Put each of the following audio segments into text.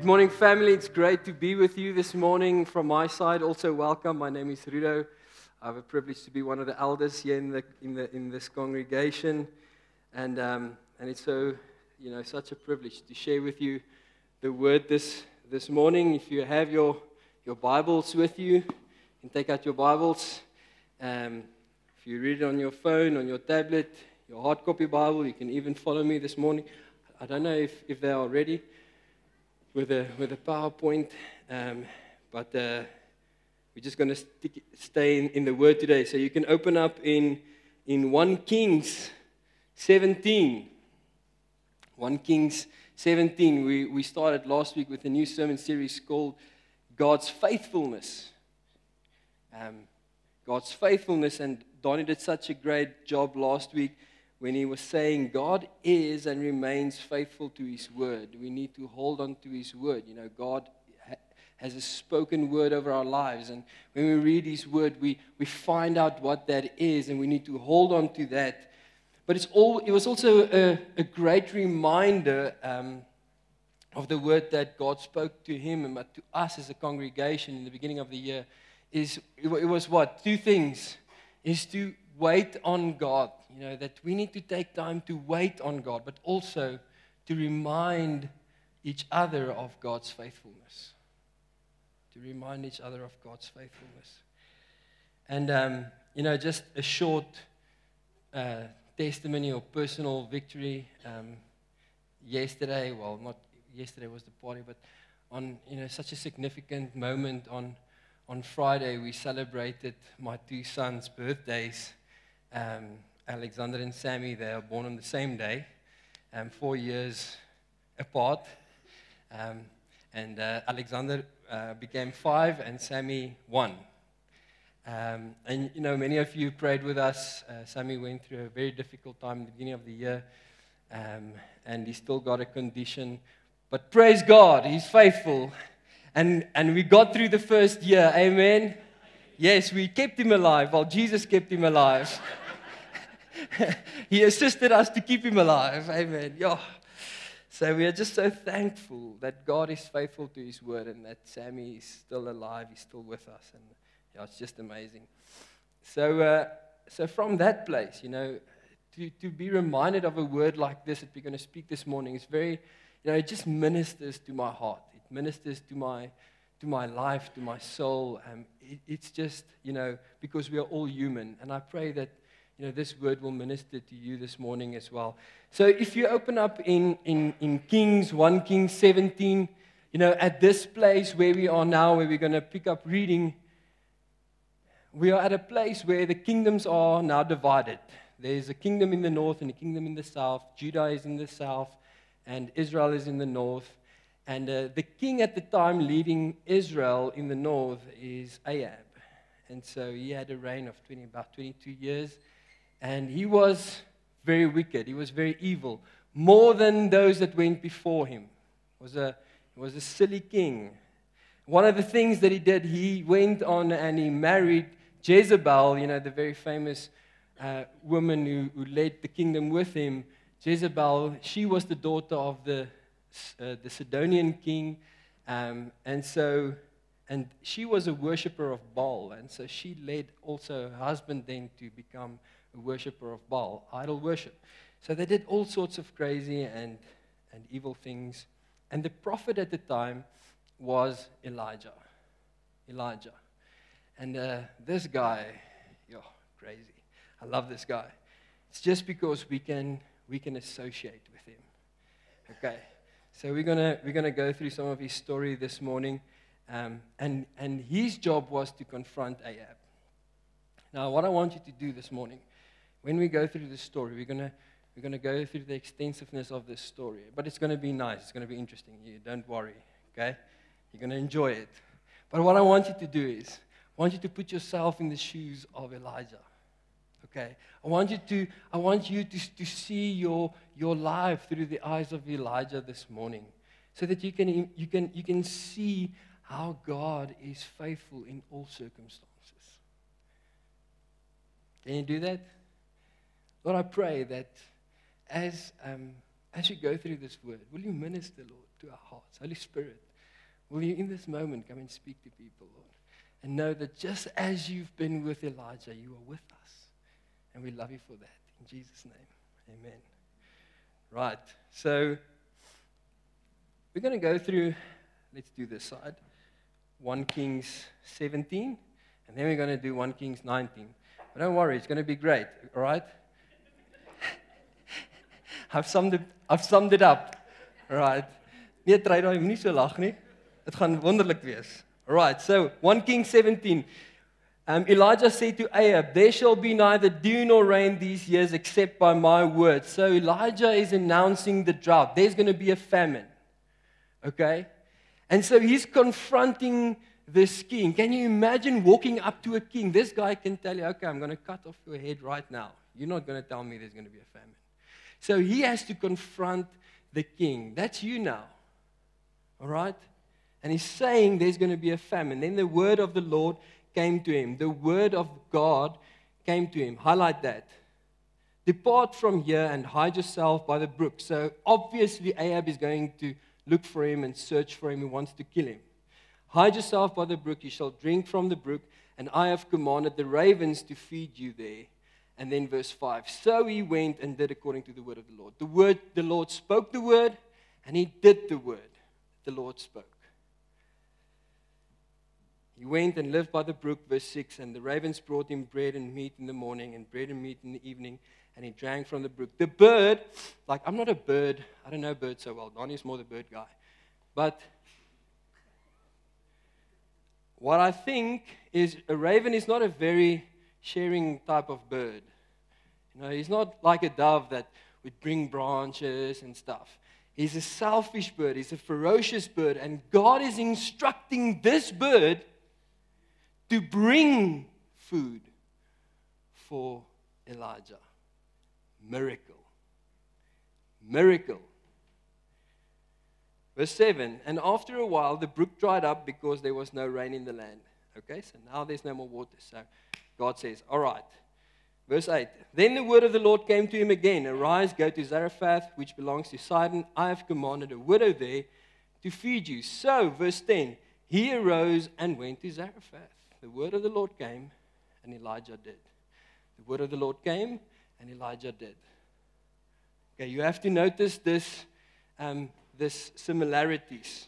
Good morning, family. It's great to be with you this morning. From my side, also welcome. My name is Rudo. I have a privilege to be one of the elders here in, the, in, the, in this congregation. And, um, and it's so, you know, such a privilege to share with you the word this, this morning. If you have your, your Bibles with you, you can take out your Bibles. Um, if you read it on your phone, on your tablet, your hard copy Bible, you can even follow me this morning. I don't know if, if they are ready with a, with a PowerPoint, um, but uh, we're just going to stay in, in the Word today. So you can open up in, in 1 Kings 17. 1 Kings 17. We, we started last week with a new sermon series called God's Faithfulness. Um, God's faithfulness, and Donnie did such a great job last week when he was saying God is and remains faithful to his word. We need to hold on to his word. You know, God has a spoken word over our lives. And when we read his word, we, we find out what that is, and we need to hold on to that. But it's all, it was also a, a great reminder um, of the word that God spoke to him and to us as a congregation in the beginning of the year. Is it was what? Two things. Is to wait on God. You know, that we need to take time to wait on God, but also to remind each other of God's faithfulness. To remind each other of God's faithfulness. And, um, you know, just a short uh, testimony or personal victory. Um, yesterday, well, not yesterday was the party, but on, you know, such a significant moment on, on Friday, we celebrated my two sons' birthdays um, Alexander and Sammy, they are born on the same day, um, four years apart. Um, and uh, Alexander uh, became five, and Sammy one. Um, and you know, many of you prayed with us. Uh, Sammy went through a very difficult time in the beginning of the year, um, and he still got a condition. But praise God, he's faithful. And, and we got through the first year. Amen. Yes, we kept him alive while Jesus kept him alive. he assisted us to keep him alive. Amen. Yeah. So we are just so thankful that God is faithful to his word and that Sammy is still alive. He's still with us. And yeah, it's just amazing. So, uh, so from that place, you know, to, to be reminded of a word like this that we're going to speak this morning is very, you know, it just ministers to my heart. It ministers to my, to my life, to my soul. Um, it, it's just, you know, because we are all human. And I pray that you know, this word will minister to you this morning as well. So if you open up in, in, in Kings, 1 Kings 17, you know, at this place where we are now, where we're going to pick up reading, we are at a place where the kingdoms are now divided. There's a kingdom in the north and a kingdom in the south. Judah is in the south, and Israel is in the north. And uh, the king at the time leading Israel in the north is Ahab. And so he had a reign of 20, about 22 years. And he was very wicked. He was very evil, more than those that went before him. He was a, was a silly king. One of the things that he did, he went on and he married Jezebel, you know, the very famous uh, woman who, who led the kingdom with him. Jezebel, she was the daughter of the, uh, the Sidonian king. Um, and so, and she was a worshiper of Baal. And so she led also her husband then to become a worshiper of Baal, idol worship. So they did all sorts of crazy and, and evil things. And the prophet at the time was Elijah. Elijah. And uh, this guy, yo, crazy. I love this guy. It's just because we can, we can associate with him. Okay. So we're going we're gonna go through some of his story this morning. Um, and, and his job was to confront Ahab. Now, what I want you to do this morning when we go through this story, we're going to we're going to go through the extensiveness of this story. But it's going to be nice. It's going to be interesting. You don't worry, okay? You're going to enjoy it. But what I want you to do is, I want you to put yourself in the shoes of Elijah. Okay? I want you to, I want you to, to see your, your life through the eyes of Elijah this morning. So that you can, you, can, you can see how God is faithful in all circumstances. Can you do that? Lord, I pray that as, um, as you go through this word, will you minister, Lord, to our hearts? Holy Spirit, Will you, in this moment, come and speak to people, Lord? And know that just as you've been with Elijah, you are with us. And we love you for that. In Jesus' name, amen. Right. So we're going to go through, let's do this side 1 Kings 17, and then we're going to do 1 Kings 19. But don't worry, it's going to be great, all right? I've summed it, I've summed it up. Right. Nee, try daai moenie so lag nie. Dit gaan wonderlik wees. Right. So 1 King 17. Um, Elijah said to Ahab, There shall be neither dew nor rain these years except by my word. So Elijah is announcing the drought. There's going to be a famine. Okay? And so he's confronting this king. Can you imagine walking up to a king? This guy can tell you, Okay, I'm going to cut off your head right now. You're not going to tell me there's going to be a famine. So he has to confront the king. That's you now. All right? And he's saying there's going to be a famine. Then the word of the Lord came to him. The word of God came to him. Highlight that. Depart from here and hide yourself by the brook. So obviously, Ahab is going to look for him and search for him. He wants to kill him. Hide yourself by the brook. You shall drink from the brook, and I have commanded the ravens to feed you there. And then verse 5 So he went and did according to the word of the Lord. The word, the Lord spoke the word, and he did the word the Lord spoke. He went and lived by the brook, verse 6, and the ravens brought him bread and meat in the morning, and bread and meat in the evening, and he drank from the brook. The bird, like, I'm not a bird, I don't know birds so well. Donnie's more the bird guy. But what I think is a raven is not a very sharing type of bird. You know, he's not like a dove that would bring branches and stuff. He's a selfish bird, he's a ferocious bird, and God is instructing this bird to bring food for Elijah. Miracle. Miracle. Verse 7 And after a while, the brook dried up because there was no rain in the land. Okay, so now there's no more water. So God says, All right. Verse 8 Then the word of the Lord came to him again Arise, go to Zarephath, which belongs to Sidon. I have commanded a widow there to feed you. So, verse 10 He arose and went to Zarephath. The word of the Lord came, and Elijah did. The word of the Lord came, and Elijah did. Okay, you have to notice this, um, this similarities.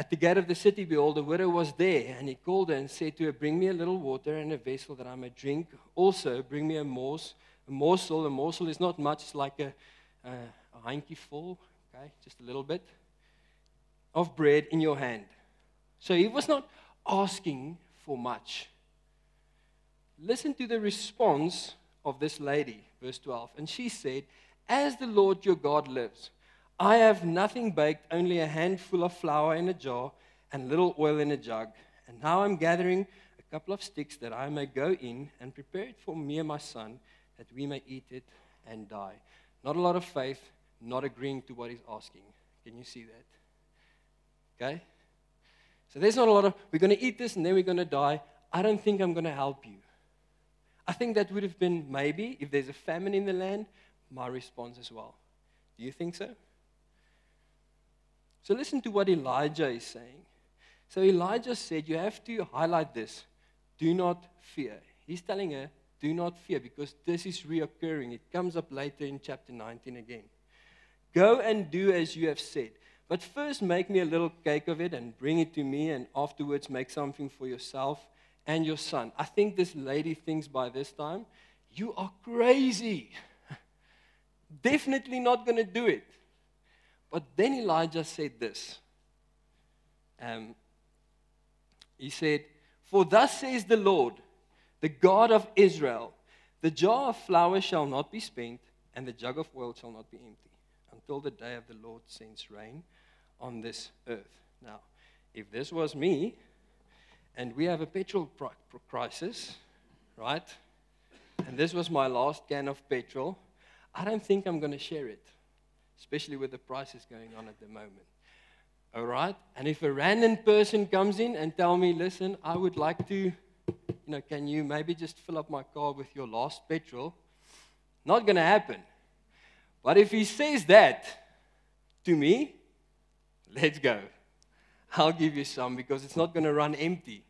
At the gate of the city, behold, a widow was there, and he called her and said to her, Bring me a little water and a vessel that I may drink. Also, bring me a morsel. A morsel, a morsel is not much, like a, a, a hanky full, okay, just a little bit, of bread in your hand. So he was not asking for much. Listen to the response of this lady, verse 12. And she said, As the Lord your God lives, I have nothing baked, only a handful of flour in a jar and little oil in a jug. And now I'm gathering a couple of sticks that I may go in and prepare it for me and my son, that we may eat it and die. Not a lot of faith, not agreeing to what he's asking. Can you see that? Okay? So there's not a lot of, we're going to eat this and then we're going to die. I don't think I'm going to help you. I think that would have been maybe, if there's a famine in the land, my response as well. Do you think so? So listen to what Elijah is saying. So Elijah said, You have to highlight this. Do not fear. He's telling her, Do not fear, because this is reoccurring. It comes up later in chapter 19 again. Go and do as you have said. But first, make me a little cake of it and bring it to me, and afterwards, make something for yourself and your son. I think this lady thinks by this time, You are crazy. Definitely not going to do it. But then Elijah said this. Um, he said, For thus says the Lord, the God of Israel, the jar of flour shall not be spent, and the jug of oil shall not be empty, until the day of the Lord sends rain on this earth. Now, if this was me, and we have a petrol crisis, right? And this was my last can of petrol, I don't think I'm going to share it especially with the prices going on at the moment. All right? And if a random person comes in and tell me, listen, I would like to, you know, can you maybe just fill up my car with your last petrol? Not going to happen. But if he says that to me, let's go. I'll give you some because it's not going to run empty.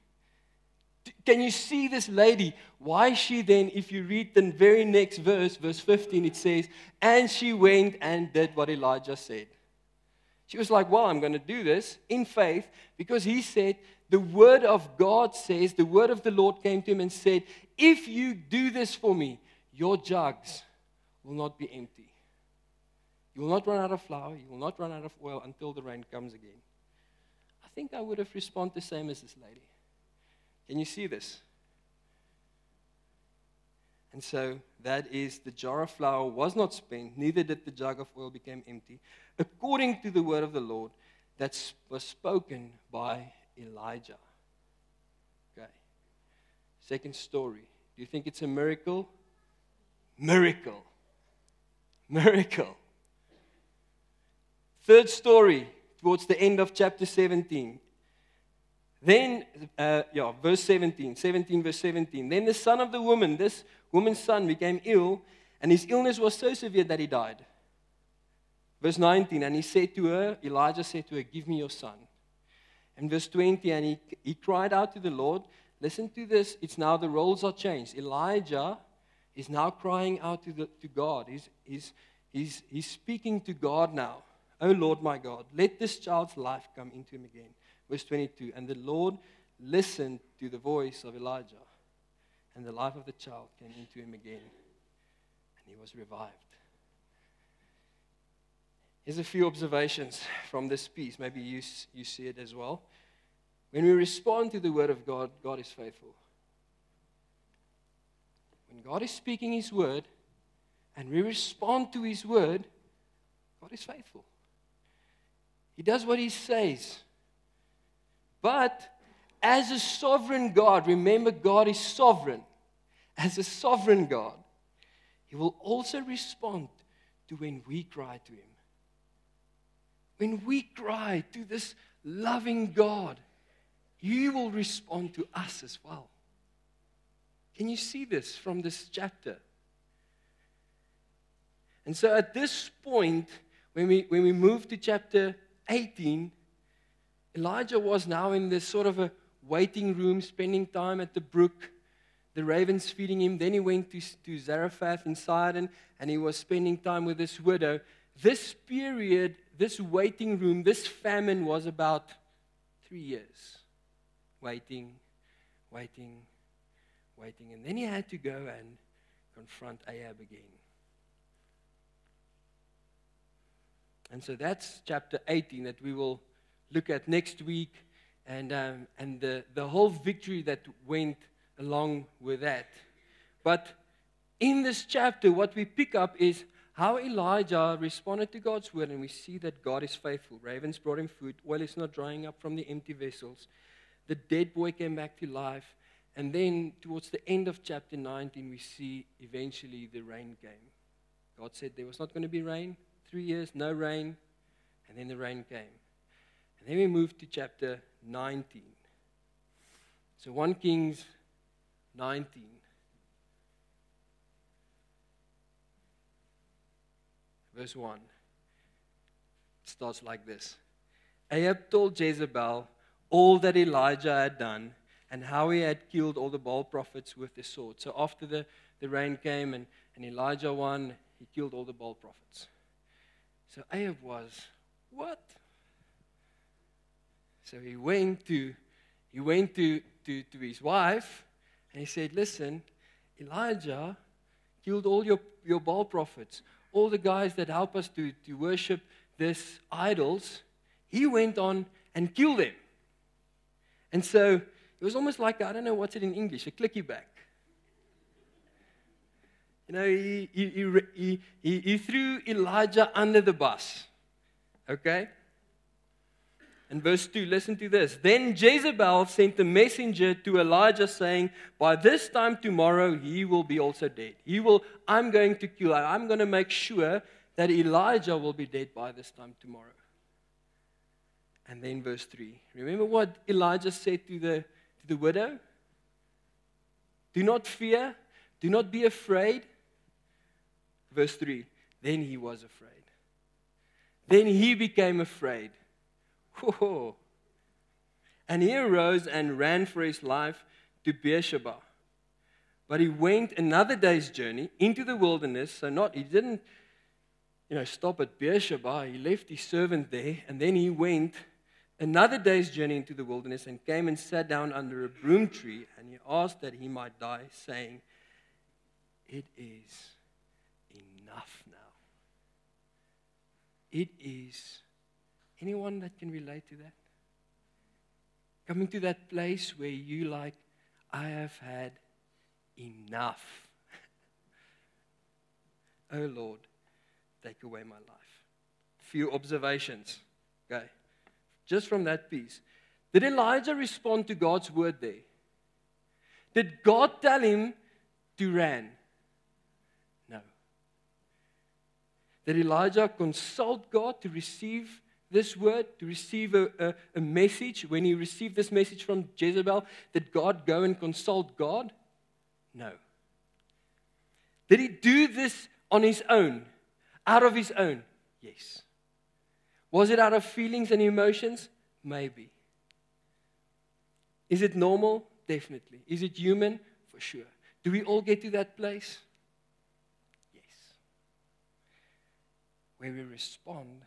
Can you see this lady? Why she then, if you read the very next verse, verse 15, it says, And she went and did what Elijah said. She was like, Well, I'm going to do this in faith because he said, The word of God says, the word of the Lord came to him and said, If you do this for me, your jugs will not be empty. You will not run out of flour, you will not run out of oil until the rain comes again. I think I would have responded the same as this lady. Can you see this? And so that is the jar of flour was not spent, neither did the jug of oil become empty, according to the word of the Lord that was spoken by Elijah. Okay. Second story. Do you think it's a miracle? Miracle. Miracle. Third story, towards the end of chapter 17. Then, uh, yeah, verse 17, 17, verse 17. Then the son of the woman, this woman's son, became ill, and his illness was so severe that he died. Verse 19, and he said to her, Elijah said to her, Give me your son. And verse 20, and he, he cried out to the Lord. Listen to this, it's now the roles are changed. Elijah is now crying out to, the, to God. He's, he's, he's, he's speaking to God now. Oh Lord my God, let this child's life come into him again. Verse 22 And the Lord listened to the voice of Elijah, and the life of the child came into him again, and he was revived. Here's a few observations from this piece. Maybe you, you see it as well. When we respond to the word of God, God is faithful. When God is speaking his word and we respond to his word, God is faithful. He does what he says. But as a sovereign God, remember, God is sovereign. As a sovereign God, He will also respond to when we cry to Him. When we cry to this loving God, He will respond to us as well. Can you see this from this chapter? And so at this point, when we, when we move to chapter 18, Elijah was now in this sort of a waiting room, spending time at the brook, the ravens feeding him. Then he went to, to Zarephath in Sidon, and he was spending time with this widow. This period, this waiting room, this famine was about three years. Waiting, waiting, waiting. And then he had to go and confront Ahab again. And so that's chapter 18 that we will look at next week and, um, and the, the whole victory that went along with that. But in this chapter, what we pick up is how Elijah responded to God's word, and we see that God is faithful. Ravens brought him food, oil is not drying up from the empty vessels. The dead boy came back to life. And then, towards the end of chapter 19, we see eventually the rain came. God said there was not going to be rain. Three years, no rain. And then the rain came. And then we move to chapter 19. So 1 Kings 19. Verse 1. It starts like this Ahab told Jezebel all that Elijah had done and how he had killed all the Baal prophets with the sword. So after the, the rain came and, and Elijah won, he killed all the Baal prophets. So Ahab was, What? So he went to, he went to, to, to his wife and he said, Listen, Elijah killed all your, your Baal prophets, all the guys that help us to, to worship these idols. He went on and killed them. And so it was almost like, I don't know what's it in English, a clicky back. You know, he, he, he, he, he threw Elijah under the bus. Okay? And verse 2, listen to this. Then Jezebel sent a messenger to Elijah saying, By this time tomorrow he will be also dead. He will, I'm going to kill, I'm going to make sure that Elijah will be dead by this time tomorrow. And then verse 3. Remember what Elijah said to the, to the widow? Do not fear, do not be afraid. Verse 3. Then he was afraid. Then he became afraid Whoa. And he arose and ran for his life to Beersheba. But he went another day's journey into the wilderness. So not he didn't, you know, stop at Beersheba. He left his servant there, and then he went another day's journey into the wilderness and came and sat down under a broom tree. And he asked that he might die, saying, "It is enough now. It is." Anyone that can relate to that? Coming to that place where you like, I have had enough. oh Lord, take away my life. Few observations. Okay. Just from that piece. Did Elijah respond to God's word there? Did God tell him to run? No. Did Elijah consult God to receive this word, to receive a, a, a, message? When he received this message from Jezebel, did God go and consult God? No. Did he do this on his own? Out of his own? Yes. Was it out of feelings and emotions? Maybe. Is it normal? Definitely. Is it human? For sure. Do we all get to that place? Yes. Where we respond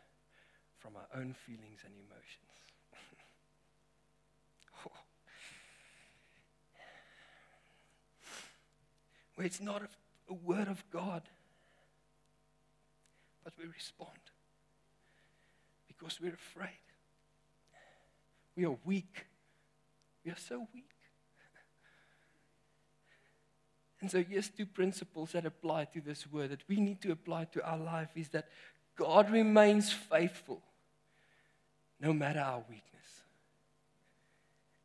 from our own feelings and emotions. Oh. where it's not a, a word of God, but we respond because we're afraid. We are weak. We are so weak. And so, here's two principles that apply to this word that we need to apply to our life is that God remains faithful no matter our weakness.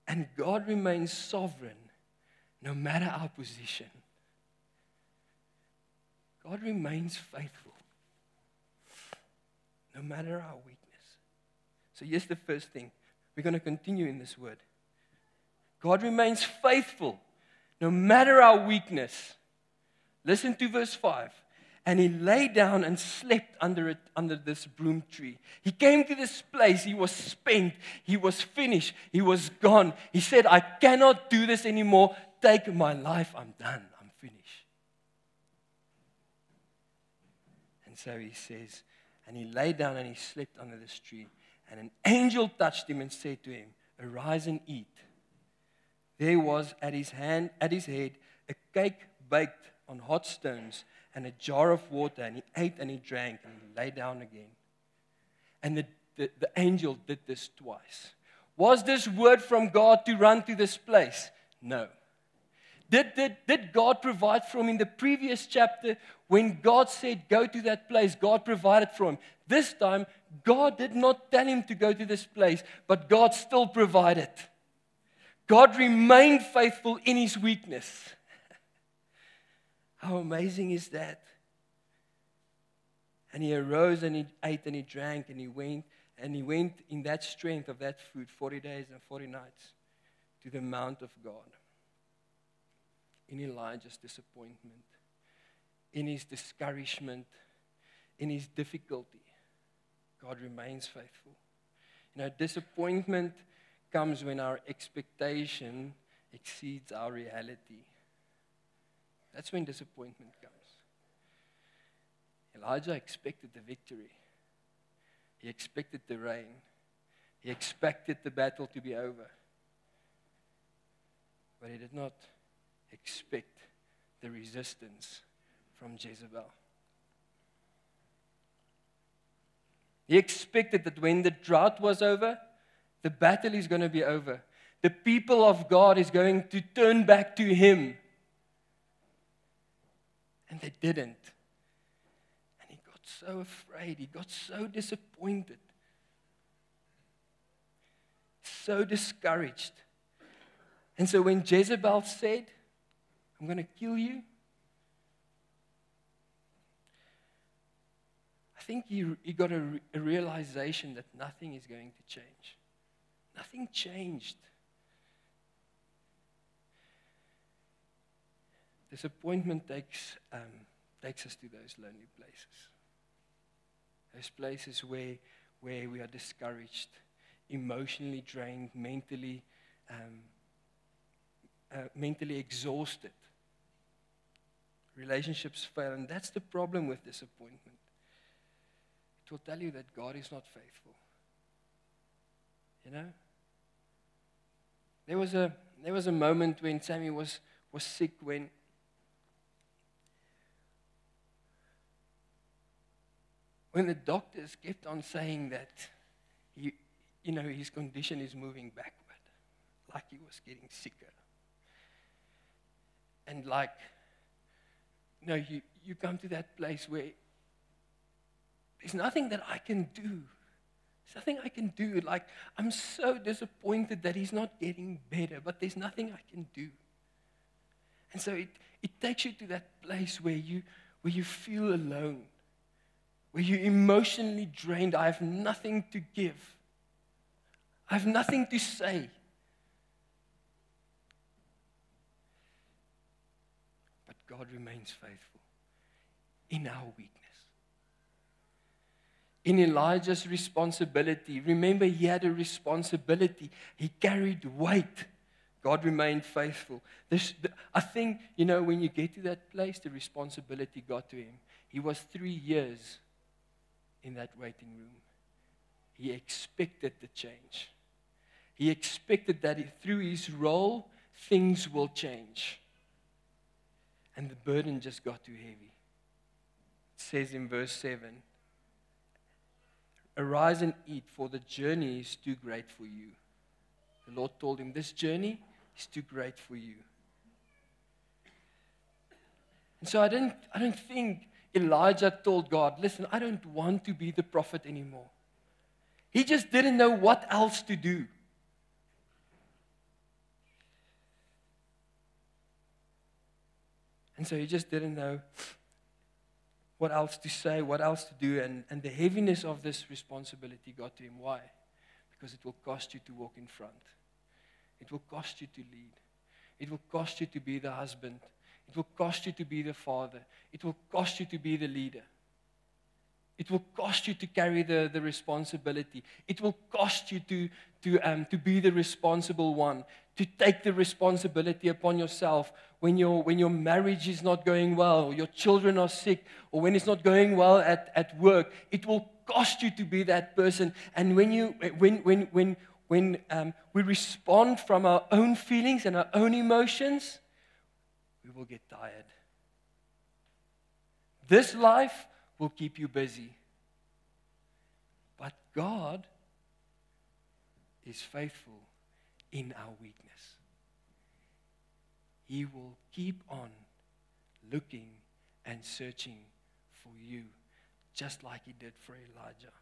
And God remains sovereign no matter our position. God remains faithful no matter our weakness. So, here's the first thing. We're going to continue in this word. God remains faithful no matter our weakness. Listen to verse 5. And he lay down and slept under it, under this broom tree. He came to this place. He was spent. He was finished. He was gone. He said, I cannot do this anymore. Take my life. I'm done. I'm finished. And so he says, and he lay down and he slept under this tree. And an angel touched him and said to him, Arise and eat. There was at his hand, at his head, a cake baked on hot stones and a jar of water. And he ate and he drank and he lay down again. And the, the, the angel did this twice. Was this word from God to run to this place? No. Did, did, did God provide for him in the previous chapter when God said, Go to that place? God provided for him. This time, God did not tell him to go to this place, but God still provided. God remained faithful in his weakness. How amazing is that? And he arose and he ate and he drank and he went and he went in that strength of that food 40 days and 40 nights to the Mount of God in Elijah's disappointment, in his discouragement, in his difficulty. God remains faithful. You know, disappointment comes when our expectation exceeds our reality. That's when disappointment comes. Elijah expected the victory, he expected the rain, he expected the battle to be over. But he did not expect the resistance from Jezebel. He expected that when the drought was over, the battle is going to be over. The people of God is going to turn back to him. And they didn't. And he got so afraid. He got so disappointed. So discouraged. And so when Jezebel said, I'm going to kill you. I think he, he got a, a realization that nothing is going to change. Nothing changed. Disappointment takes, um, takes us to those lonely places. Those places where, where we are discouraged emotionally drained, mentally, um, uh, mentally exhausted. Relationships fail, and that's the problem with disappointment. It will tell you that God is not faithful. You know? There was a, there was a moment when Sammy was, was sick when when the doctors kept on saying that he, you know, his condition is moving backward, like he was getting sicker. And like, know, you, you come to that place where there's nothing that I can do. There's nothing I can do. Like, I'm so disappointed that he's not getting better, but there's nothing I can do. And so it, it takes you to that place where you, where you feel alone where you're emotionally drained. I have nothing to give, I have nothing to say. But God remains faithful in our weakness. In Elijah's responsibility, remember he had a responsibility, he carried weight. God remained faithful. This, I think, you know, when you get to that place, the responsibility got to him. He was three years in that waiting room. He expected the change. He expected that through his role, things will change. And the burden just got too heavy. It says in verse 7 Arise and eat, for the journey is too great for you. The Lord told him, This journey is too great for you. And so I don't, I don't think Elijah told God, Listen, I don't want to be the prophet anymore. He just didn't know what else to do. And so he just didn't know what else to say, what else to do. And, and the heaviness of this responsibility got to him. Why? Because it will cost you to walk in front, it will cost you to lead, it will cost you to be the husband it will cost you to be the father. It will cost you to be the leader. It will cost you to carry the, the responsibility. It will cost you to, to, um, to be the responsible one, to take the responsibility upon yourself when, your when your marriage is not going well, or your children are sick, or when it's not going well at, at work. It will cost you to be that person. And when, you, when, when, when, when um, we respond from our own feelings and our own emotions, we will get tired. This life will keep you busy. But God is faithful in our weakness. He will keep on looking and searching for you, just like He did for Elijah.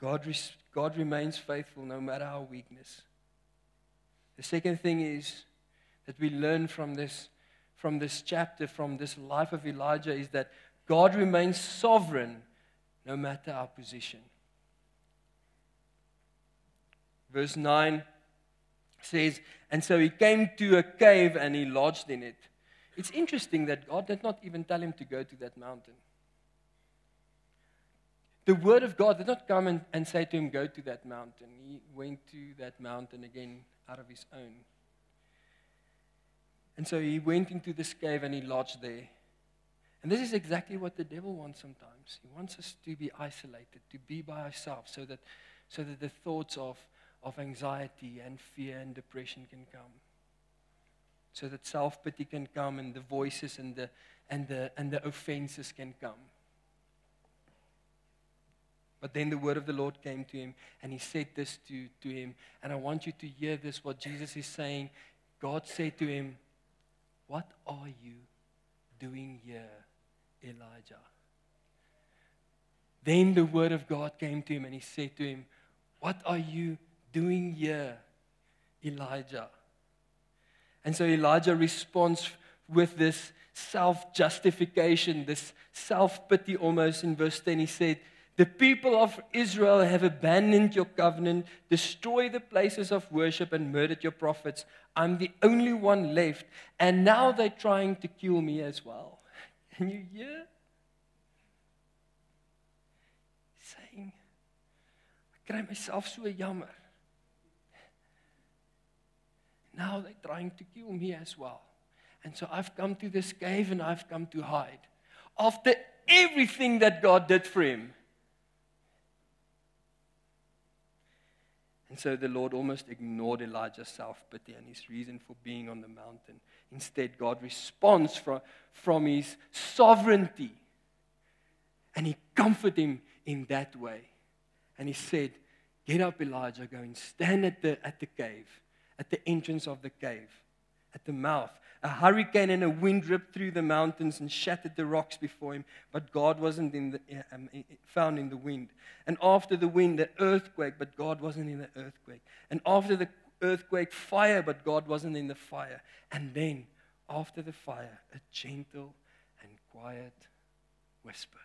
God, God remains faithful no matter our weakness. The second thing is that we learn from this, from this chapter, from this life of Elijah, is that God remains sovereign no matter our position. Verse 9 says, And so he came to a cave and he lodged in it. It's interesting that God did not even tell him to go to that mountain. The word of God did not come and, and say to him, Go to that mountain. He went to that mountain again out of his own. And so he went into this cave and he lodged there. And this is exactly what the devil wants sometimes. He wants us to be isolated, to be by ourselves, so that, so that the thoughts of, of anxiety and fear and depression can come. So that self pity can come and the voices and the, and, the, and the offenses can come. But then the word of the Lord came to him, and he said this to, to him. And I want you to hear this what Jesus is saying. God said to him, what are you doing here, Elijah? Then the word of God came to him and he said to him, What are you doing here, Elijah? And so Elijah responds with this self justification, this self pity almost in verse 10. He said, the people of Israel have abandoned your covenant, destroyed the places of worship, and murdered your prophets. I'm the only one left, and now they're trying to kill me as well. Can you hear? Saying, I kry myself so jammer. Now they're trying to kill me as well. And so I've come to this cave and I've come to hide. After everything that God did for him. And so the Lord almost ignored Elijah's self pity and his reason for being on the mountain. Instead, God responds from, from his sovereignty. And he comforted him in that way. And he said, Get up, Elijah, go and stand at the, at the cave, at the entrance of the cave, at the mouth. A hurricane and a wind ripped through the mountains and shattered the rocks before him, but God wasn't in the, um, found in the wind. And after the wind, an earthquake, but God wasn't in the earthquake. And after the earthquake, fire, but God wasn't in the fire. And then, after the fire, a gentle and quiet whisper.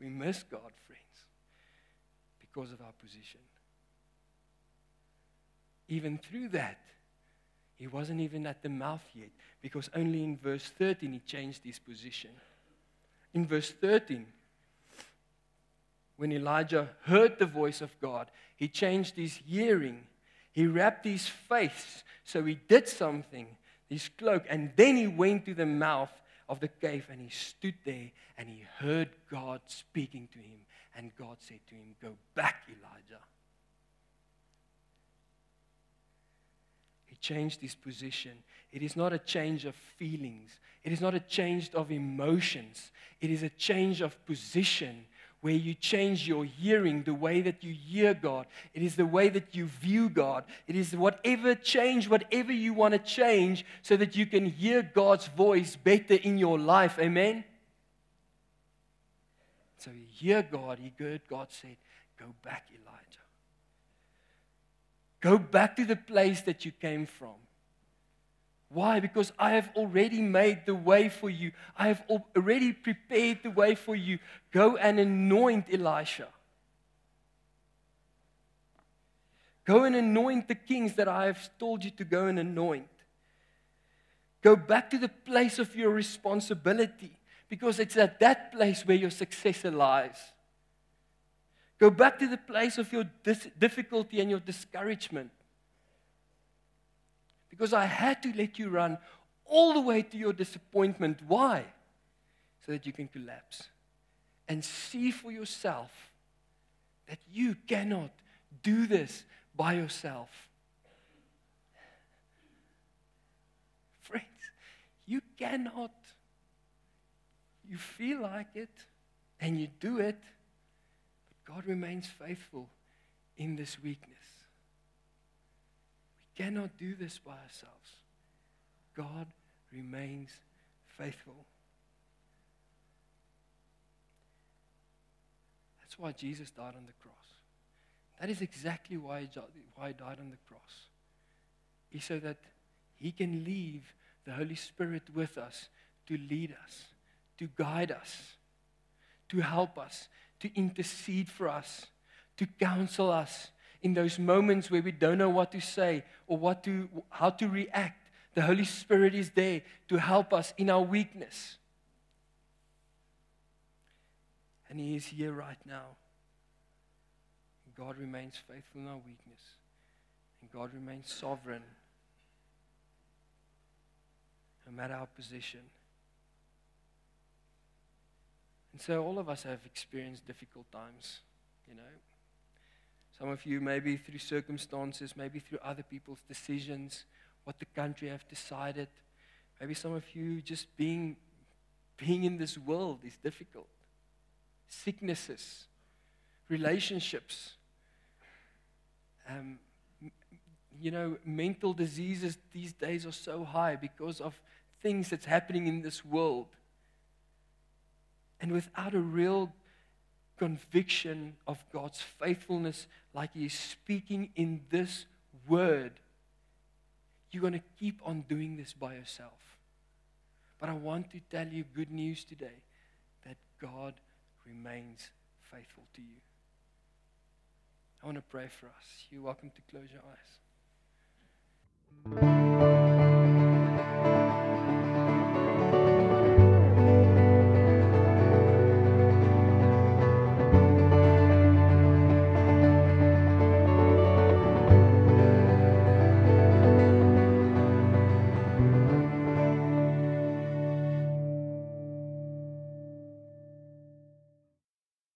We miss God, friends, because of our position. Even through that, he wasn't even at the mouth yet, because only in verse 13 he changed his position. In verse 13, when Elijah heard the voice of God, he changed his hearing. He wrapped his face, so he did something, his cloak, and then he went to the mouth of the cave and he stood there and he heard God speaking to him. And God said to him, Go back, Elijah. Changed his position. It is not a change of feelings, it is not a change of emotions, it is a change of position where you change your hearing, the way that you hear God. It is the way that you view God. It is whatever change, whatever you want to change, so that you can hear God's voice better in your life. Amen? So you hear God. He heard God said, Go back, Elijah. Go back to the place that you came from. Why? Because I have already made the way for you. I have already prepared the way for you. Go and anoint Elisha. Go and anoint the kings that I have told you to go and anoint. Go back to the place of your responsibility because it's at that place where your success lies. Go back to the place of your difficulty and your discouragement because I had to let you run all the way to your disappointment. Why? So that you can collapse and see for yourself that you cannot do this by yourself. Friends, you cannot. You feel like it and you do it, God remains faithful in this weakness We cannot do this by ourselves. God remains faithful. That's why Jesus died on the cross. That is exactly why he, why he died on the cross. Is so that he can leave the Holy Spirit with us to lead us, to guide us, to help us, to intercede for us, to counsel us, in those moments where we don't know what to say or what to, how to react, the Holy Spirit is there to help us in our weakness. And He is here right now. God remains faithful in our weakness, and God remains sovereign no matter our position. And so all of us have experienced difficult times, you know. Some of you, maybe through circumstances, maybe through other people's decisions, what the country have decided. Maybe some of you just being, being in this world is difficult. Sicknesses, relationships, um, you know, mental diseases these days are so high because of things that's happening in this world. And without a real conviction of God's faithfulness, like He is speaking in this word, you're going to keep on doing this by yourself. But I want to tell you good news today that God remains faithful to you. I want to pray for us. You're welcome to close your eyes.